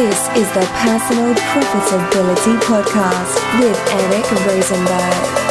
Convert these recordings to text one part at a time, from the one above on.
This is the Personal Profitability Podcast with Eric Rosenberg.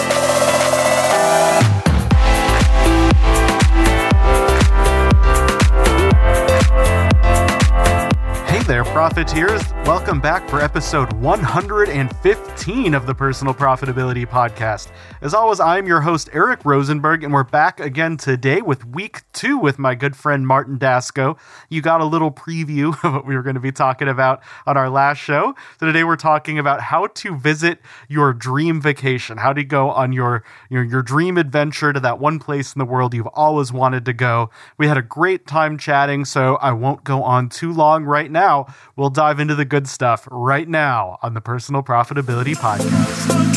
Profiteers. Welcome back for episode 115 of the Personal Profitability Podcast. As always, I'm your host, Eric Rosenberg, and we're back again today with week two with my good friend Martin Dasko. You got a little preview of what we were going to be talking about on our last show. So today we're talking about how to visit your dream vacation, how to go on your, your, your dream adventure to that one place in the world you've always wanted to go. We had a great time chatting, so I won't go on too long right now we'll dive into the good stuff right now on the Personal Profitability Podcast.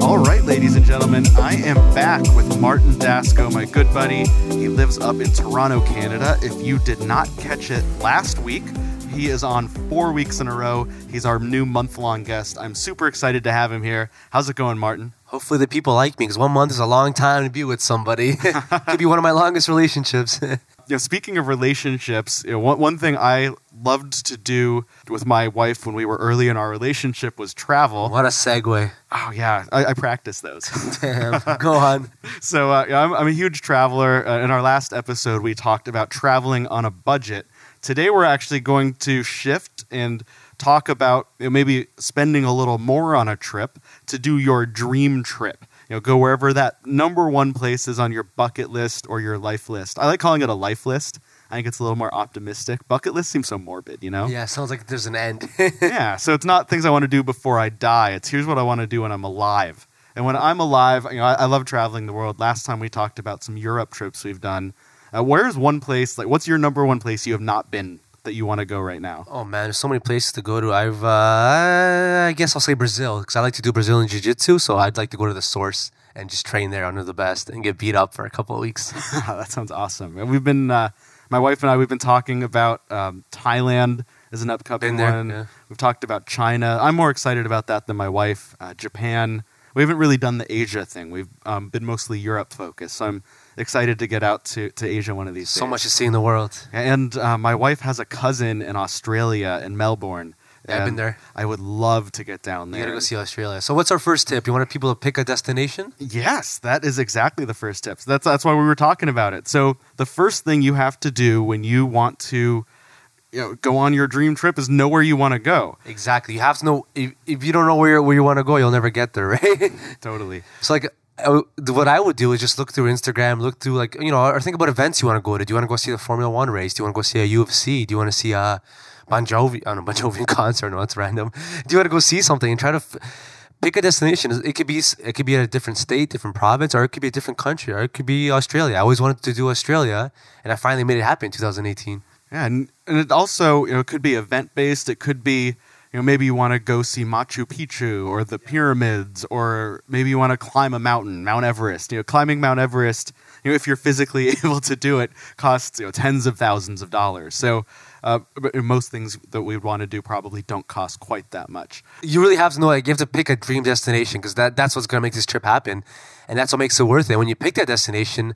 All right, ladies and gentlemen, I am back with Martin Dasko, my good buddy. He lives up in Toronto, Canada. If you did not catch it last week, he is on four weeks in a row. He's our new month long guest. I'm super excited to have him here. How's it going, Martin? Hopefully, the people like me because one month is a long time to be with somebody. Could be one of my longest relationships. Yeah, speaking of relationships, you know, one, one thing I loved to do with my wife when we were early in our relationship was travel. What a segue. Oh, yeah. I, I practice those. Damn. Go on. so, uh, yeah, I'm, I'm, a huge traveler. Uh, in our last episode, we talked about traveling on a budget. Today, we're actually going to shift and talk about you know, maybe spending a little more on a trip to do your dream trip. You know, go wherever that number one place is on your bucket list or your life list. I like calling it a life list. I think it's a little more optimistic. Bucket list seems so morbid, you know? Yeah, sounds like there's an end. yeah, so it's not things I want to do before I die. It's here's what I want to do when I'm alive. And when I'm alive, you know, I, I love traveling the world. Last time we talked about some Europe trips we've done. Uh, where's one place like what's your number one place you have not been that you want to go right now? Oh man, there's so many places to go to. I've, uh, I guess I'll say Brazil because I like to do Brazilian Jiu Jitsu. So I'd like to go to the source and just train there under the best and get beat up for a couple of weeks. that sounds awesome. We've been, uh, my wife and I, we've been talking about um, Thailand as an upcoming there, one. Yeah. We've talked about China. I'm more excited about that than my wife. Uh, Japan. We haven't really done the Asia thing. We've um, been mostly Europe focused. So I'm excited to get out to, to Asia one of these so days. So much to see in the world. And uh, my wife has a cousin in Australia, in Melbourne. I've been there. I would love to get down there. You gotta go see Australia. So, what's our first tip? You want people to pick a destination? Yes, that is exactly the first tip. So that's that's why we were talking about it. So the first thing you have to do when you want to, you know, go on your dream trip is know where you want to go. Exactly. You have to know. If, if you don't know where where you want to go, you'll never get there, right? Totally. So, like, I- what I would do is just look through Instagram, look through like you know, or think about events you want to go to. Do you want to go see the Formula One race? Do you want to go see a UFC? Do you want to see a Bon Jovi? Oh, I don't know, Bon Jovi concert? No, it's random. Do you want to go see something and try to f- pick a destination? It could be it could be a different state, different province, or it could be a different country, or it could be Australia. I always wanted to do Australia, and I finally made it happen in 2018. Yeah, and, and it also you know it could be event based. It could be you know maybe you want to go see Machu Picchu or the pyramids, or maybe you want to climb a mountain, Mount Everest. You know, climbing Mount Everest, you know, if you're physically able to do it, costs you know tens of thousands of dollars. So. Uh, most things that we want to do probably don't cost quite that much. you really have to know like you have to pick a dream destination because that, that's what's going to make this trip happen and that's what makes it worth it when you pick that destination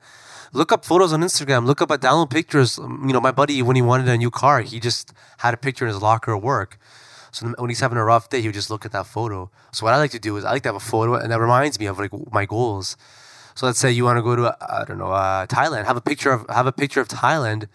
look up photos on instagram look up at download pictures you know my buddy when he wanted a new car he just had a picture in his locker at work. So when he's having a rough day he would just look at that photo. So what i like to do is i like to have a photo and that reminds me of like my goals. So let's say you want to go to uh, i don't know uh, thailand. Have a picture of have a picture of thailand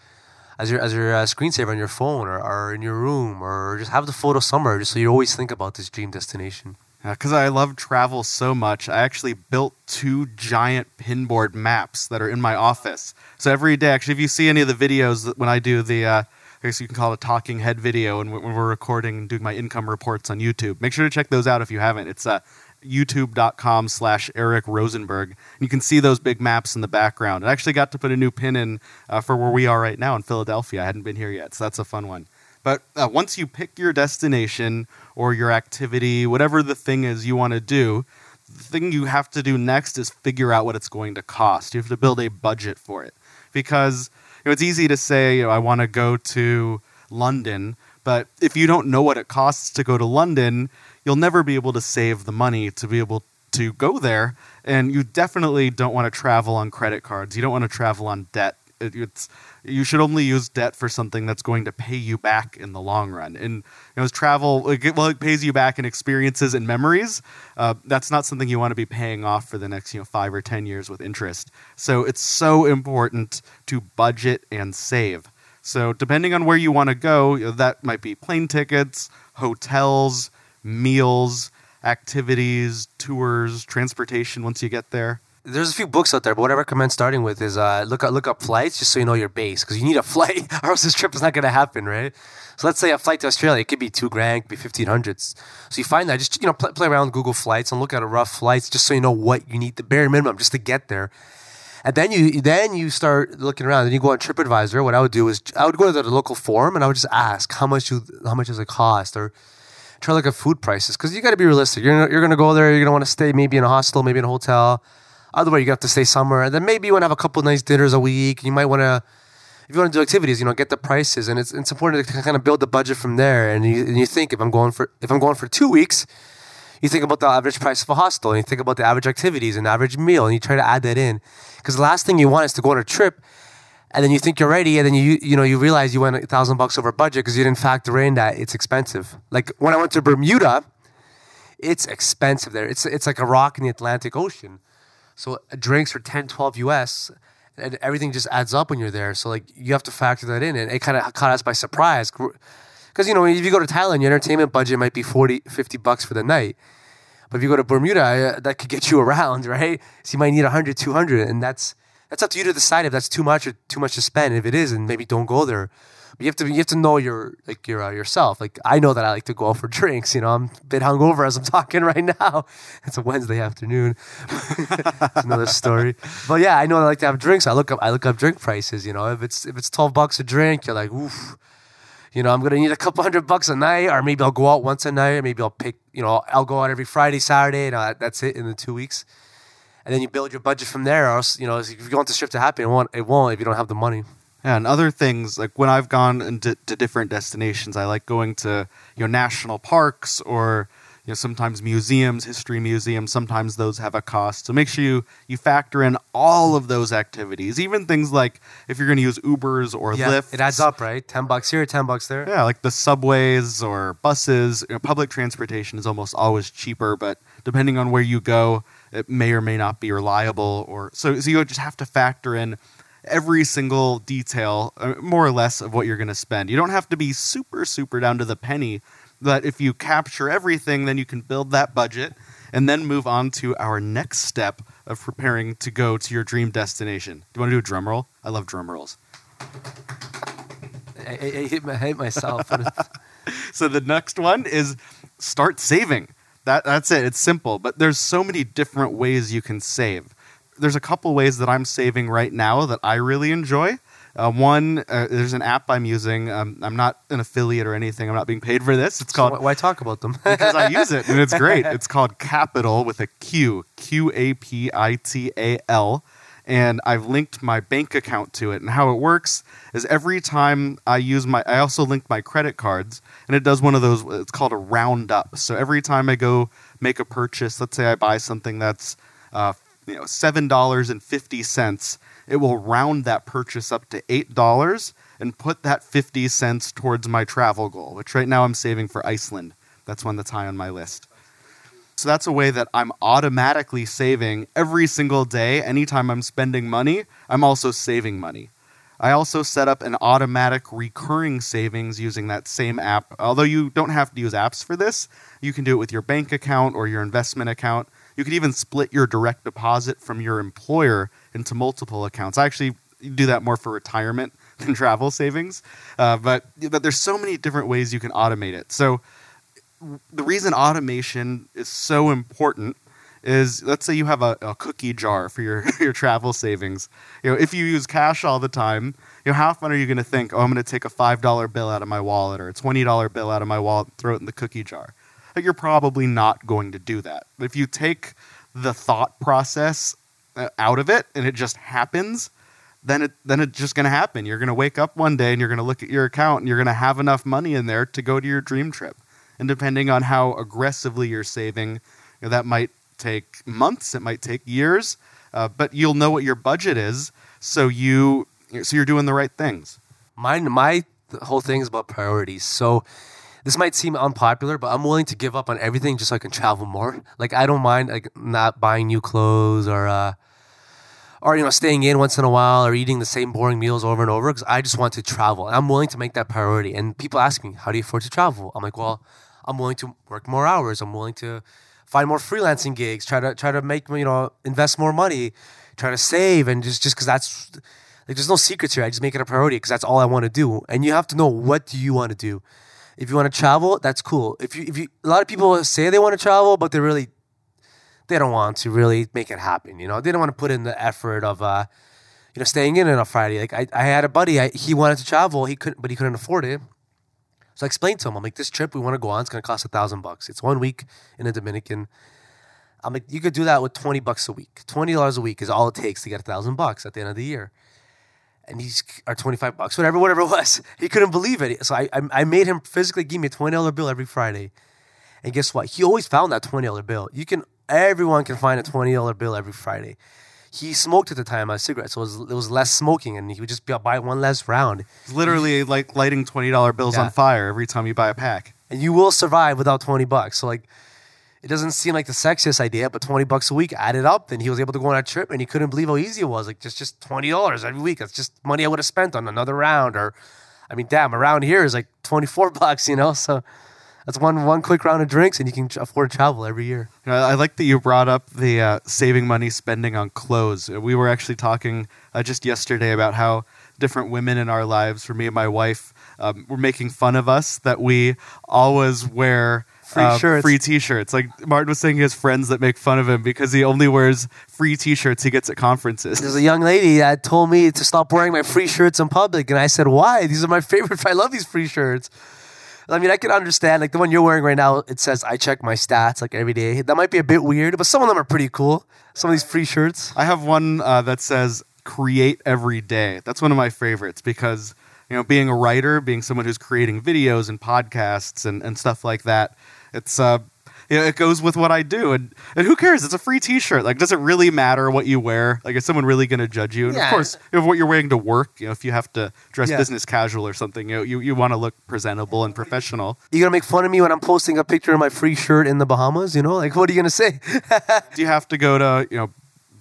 as your as your uh, screensaver on your phone or, or in your room or just have the photo somewhere just so you always think about this dream destination Because I love travel so much, I actually built two giant pinboard maps that are in my office. So every day, actually, if you see any of the videos when I do the, uh, I guess you can call it a talking head video, and when when we're recording and doing my income reports on YouTube, make sure to check those out if you haven't. It's uh, youtube.com slash Eric Rosenberg. You can see those big maps in the background. I actually got to put a new pin in uh, for where we are right now in Philadelphia. I hadn't been here yet, so that's a fun one. But uh, once you pick your destination or your activity, whatever the thing is you want to do, the thing you have to do next is figure out what it's going to cost. You have to build a budget for it because you know, it's easy to say, you know, I want to go to London, but if you don't know what it costs to go to London, you'll never be able to save the money to be able to go there. And you definitely don't want to travel on credit cards. You don't want to travel on debt. It, it's you should only use debt for something that's going to pay you back in the long run. And you know, as travel, it, well, it pays you back in experiences and memories. Uh, that's not something you want to be paying off for the next you know five or ten years with interest. So it's so important to budget and save. So depending on where you want to go, you know, that might be plane tickets, hotels, meals, activities, tours, transportation once you get there. There's a few books out there, but what I recommend starting with is uh, look up look up flights just so you know your base because you need a flight or else this trip is not going to happen, right? So let's say a flight to Australia, it could be two grand, it could be fifteen hundreds. So you find that just you know play, play around Google Flights and look at a rough flights just so you know what you need the bare minimum just to get there. And then you then you start looking around. and you go on TripAdvisor. What I would do is I would go to the local forum and I would just ask how much you how much does it cost or try to look at food prices because you got to be realistic. You're you're gonna go there. You're gonna want to stay maybe in a hostel, maybe in a hotel. Other way, you have to stay somewhere. And then maybe you want to have a couple nice dinners a week. You might want to, if you want to do activities, you know, get the prices. And it's it's important to kind of build the budget from there. And you and you think if I'm going for if I'm going for two weeks, you think about the average price of a hostel, and you think about the average activities and average meal, and you try to add that in. Because the last thing you want is to go on a trip and then you think you're ready, and then you you know you realize you went a thousand bucks over budget because you didn't factor in that it's expensive. Like when I went to Bermuda, it's expensive there. It's it's like a rock in the Atlantic Ocean. So uh, drinks are 10, 12 US, and everything just adds up when you're there. So like you have to factor that in, and it kind of caught us by surprise. Because you know if you go to Thailand, your entertainment budget might be 40, 50 bucks for the night. But if you go to Bermuda, uh, that could get you around, right? So you might need 100, 200, and that's that's up to you to decide if that's too much or too much to spend. If it is, and maybe don't go there. You have to you have to know your like your uh, yourself. Like I know that I like to go out for drinks. You know, I'm a bit hungover as I'm talking right now. It's a Wednesday afternoon. It's another story. But yeah, I know I like to have drinks. I look up I look up drink prices. You know, if it's if it's twelve bucks a drink, you're like, oof. You know, I'm gonna need a couple hundred bucks a night, or maybe I'll go out once a night. or Maybe I'll pick. You know, I'll go out every Friday, Saturday, and uh, that's it in the two weeks and then you build your budget from there. Or else, you know, if you want the trip to happen, it won't. It won't if you don't have the money. Yeah, and other things like when I've gone into to different destinations, I like going to you know national parks or you know sometimes museums, history museums. Sometimes those have a cost, so make sure you you factor in all of those activities, even things like if you're going to use Ubers or yeah, Lyft. It adds up, right? Ten bucks here, ten bucks there. Yeah, like the subways or buses. You know, public transportation is almost always cheaper, but depending on where you go, it may or may not be reliable. Or so, so you just have to factor in every single detail, uh, more or less, of what you're going to spend. You don't have to be super, super down to the penny, but if you capture everything, then you can build that budget and then move on to our next step of preparing to go to your dream destination. Do you want to do a drum roll? I love drum rolls. I, I, I hate, my, I hate myself. so the next one is start saving. That, that's it. It's simple, but there's so many different ways you can save there's a couple ways that I'm saving right now that I really enjoy. Uh, one, uh, there's an app I'm using. Um, I'm not an affiliate or anything. I'm not being paid for this. It's called. So why talk about them? because I use it and it's great. It's called Capital with a Q, Q A P I T A L, and I've linked my bank account to it. And how it works is every time I use my, I also link my credit cards, and it does one of those. It's called a roundup. So every time I go make a purchase, let's say I buy something that's uh, you know seven dollars and fifty cents, it will round that purchase up to eight dollars and put that fifty cents towards my travel goal, which right now I'm saving for Iceland. That's one that's high on my list. So that's a way that I'm automatically saving every single day. Anytime I'm spending money, I'm also saving money. I also set up an automatic recurring savings using that same app. Although you don't have to use apps for this, you can do it with your bank account or your investment account. You could even split your direct deposit from your employer into multiple accounts. I actually do that more for retirement than travel savings, uh, but but there's so many different ways you can automate it. So the reason automation is so important is let's say you have a, a, cookie jar for your, your travel savings. You know, if you use cash all the time, you know, how often are you going to think, oh, I'm going to take a $5 bill out of my wallet or a $20 bill out of my wallet and throw it in the cookie jar? You're probably not going to do that. If you take the thought process uh, out of it and it just happens, then it then it's just going to happen. You're going to wake up one day and you're going to look at your account and you're going to have enough money in there to go to your dream trip. And depending on how aggressively you're saving, you know, that might take months, it might take years, uh, but you'll know what your budget is, so you so you're doing the right things. Mine, my whole thing is about priorities. So this might seem unpopular, but I'm willing to give up on everything just so I can travel more. Like I don't mind like not buying new clothes or uh, or you know staying in once in a while or eating the same boring meals over and over because I just want to travel. And I'm willing to make that priority. And people ask me, "How do you afford to travel?" I'm like, "Well, I'm willing to work more hours. I'm willing to find more freelancing gigs. Try to try to make you know invest more money. Try to save and just just because that's like there's no secrets here. I just make it a priority because that's all I want to do. And you have to know what do you want to do. If you want to travel, that's cool. If you if you a lot of people say they want to travel, but they really they don't want to really make it happen. You know, they don't want to put in the effort of uh, you know, staying in it on a Friday. Like I, I had a buddy, I, he wanted to travel, he couldn't, but he couldn't afford it. So I explained to him, I'm like, this trip we want to go on, it's gonna cost a thousand bucks. It's one week in the Dominican. I'm like, you could do that with twenty bucks a week. Twenty dollars a week is all it takes to get a thousand bucks at the end of the year. And he's twenty five bucks, whatever, whatever it was. He couldn't believe it. So I, I, made him physically give me a twenty dollar bill every Friday. And guess what? He always found that twenty dollar bill. You can everyone can find a twenty dollar bill every Friday. He smoked at the time a cigarette, so it was, it was less smoking, and he would just buy one less round. It's literally like lighting twenty dollar bills Yeah. on fire every time you buy a pack. and you will survive without 20 bucks. So like it doesn't seem like the sexiest idea, but 20 bucks a week added up, then he was able to go on a trip and he couldn't believe how easy it was. Like just just $20 every week. That's just money I would have spent on another round or I mean, damn, around here is like 24 bucks, you know? So that's one one quick round of drinks and you can afford travel every year. You know, I like that you brought up the uh, saving money spending on clothes. We were actually talking uh, just yesterday about how different women in our lives, for me and my wife, um, were making fun of us that we always wear Free uh, shirts. free T-shirts. Like Martin was saying, he has friends that make fun of him because he only wears free T-shirts he gets at conferences. There's a young lady that told me to stop wearing my free shirts in public, and I said, "Why? These are my favorite. I love these free shirts." I mean, I can understand like the one you're wearing right now. It says I check my stats like every day. That might be a bit weird, but some of them are pretty cool. Some of these free shirts. I have one uh, that says "create every day." That's one of my favorites because you know, being a writer, being someone who's creating videos and podcasts and, and stuff like that, it's uh, you know, it goes with what I do. And and who cares? It's a free T-shirt. Like, does it really matter what you wear? Like, is someone really going to judge you? And Yeah. of course, if what you're wearing to work, you know, if you have to dress Yeah. business casual or something, you know, you, you want to look presentable and professional. You're gonna make fun of me when I'm posting a picture of my free shirt in the Bahamas? You know, like what are you gonna say? do you have to go to you know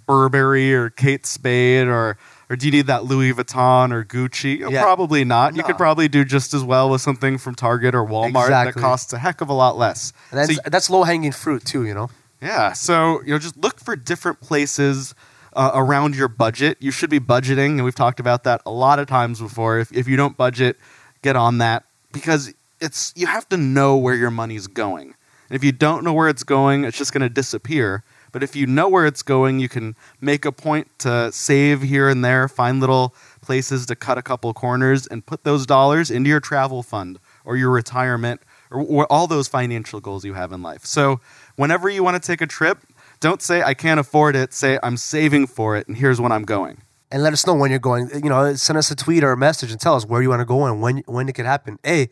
Burberry or Kate Spade or or do you need that Louis Vuitton or Gucci? You Yeah. Probably not. You could probably do just as well with something from Target or Walmart Exactly. that costs a heck of a lot less. And that's So that's low hanging fruit too. You know. yeah, so you know, just look for different places uh, around your budget. You should be budgeting, and we've talked about that a lot of times before. If if you don't budget, get on that because it's you have to know where your money's going. And if you don't know where it's going, it's just going to disappear. But if you know where it's going, you can make a point to save here and there, find little places to cut a couple corners, and put those dollars into your travel fund or your retirement or, or all those financial goals you have in life. So whenever you want to take a trip, don't say I can't afford it. Say I'm saving for it, and here's when I'm going. and let us know when you're going. You know, send us a tweet or a message and tell us where you want to go and when when it could happen. Hey,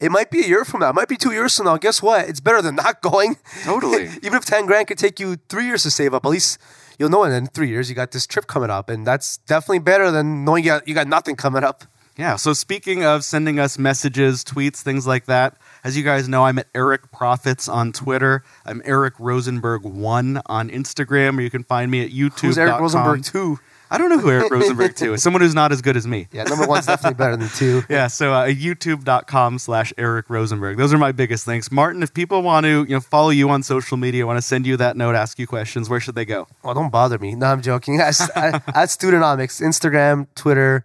it might be a year from now. It might be two years from now. Guess what? It's better than not going. Totally. Even if ten grand could take you three years to save up, at least you'll know in three years you got this trip coming up, and that's definitely better than knowing you got, you got nothing coming up. Yeah. So speaking of sending us messages, tweets, things like that, as you guys know, I'm at Eric Profits on Twitter. I'm Eric Rosenberg one on Instagram, or you can find me at YouTube. Who's Eric Rosenberg two? I don't know who Eric Rosenberg two is. Someone who's not as good as me. Yeah, number one's definitely better than two. Yeah, so uh, youtube.com slash Eric Rosenberg. Those are my biggest links. Martin, if people want to you know follow you on social media, want to send you that note, ask you questions, where should they go? Well, don't bother me. No, I'm joking. At, at, at Studentomics, Instagram, Twitter.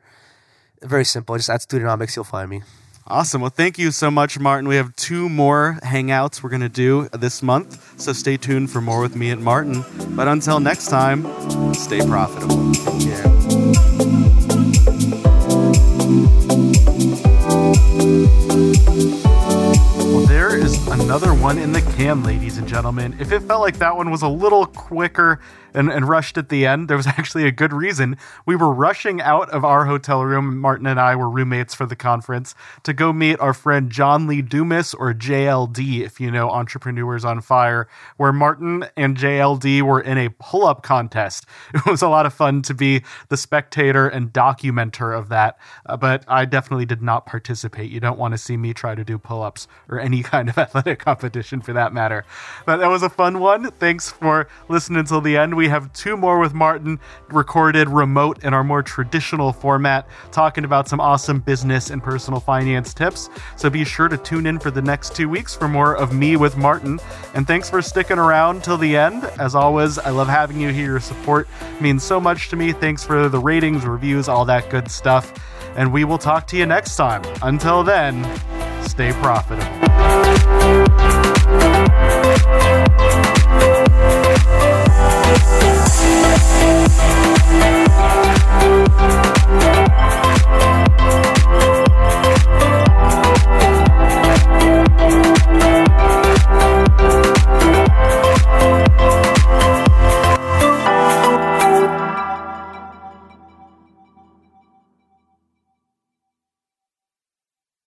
Very simple. Just at Studentomics, you'll find me. Awesome. Well, thank you so much, Martin. We have two more hangouts we're going to do this month, so stay tuned for more with me and Martin. But until next time, stay profitable. Yeah. Well, there is another one in the can, ladies and gentlemen. If it felt like that one was a little quicker, and, and rushed at the end. There was actually a good reason. We were rushing out of our hotel room. Martin and I were roommates for the conference to go meet our friend John Lee Dumas, or JLD, if you know Entrepreneurs on Fire, where Martin and JLD were in a pull up contest. It was a lot of fun to be the spectator and documenter of that, uh, but I definitely did not participate. You don't want to see me try to do pull ups or any kind of athletic competition for that matter. But that was a fun one. Thanks for listening until the end. We have two more with Martin recorded remote in our more traditional format, talking about some awesome business and personal finance tips. So be sure to tune in for the next two weeks for more of me with Martin. And thanks for sticking around till the end. As always, I love having you here. Your support means so much to me. Thanks for the ratings, reviews, all that good stuff. And we will talk to you next time. Until then, stay profitable.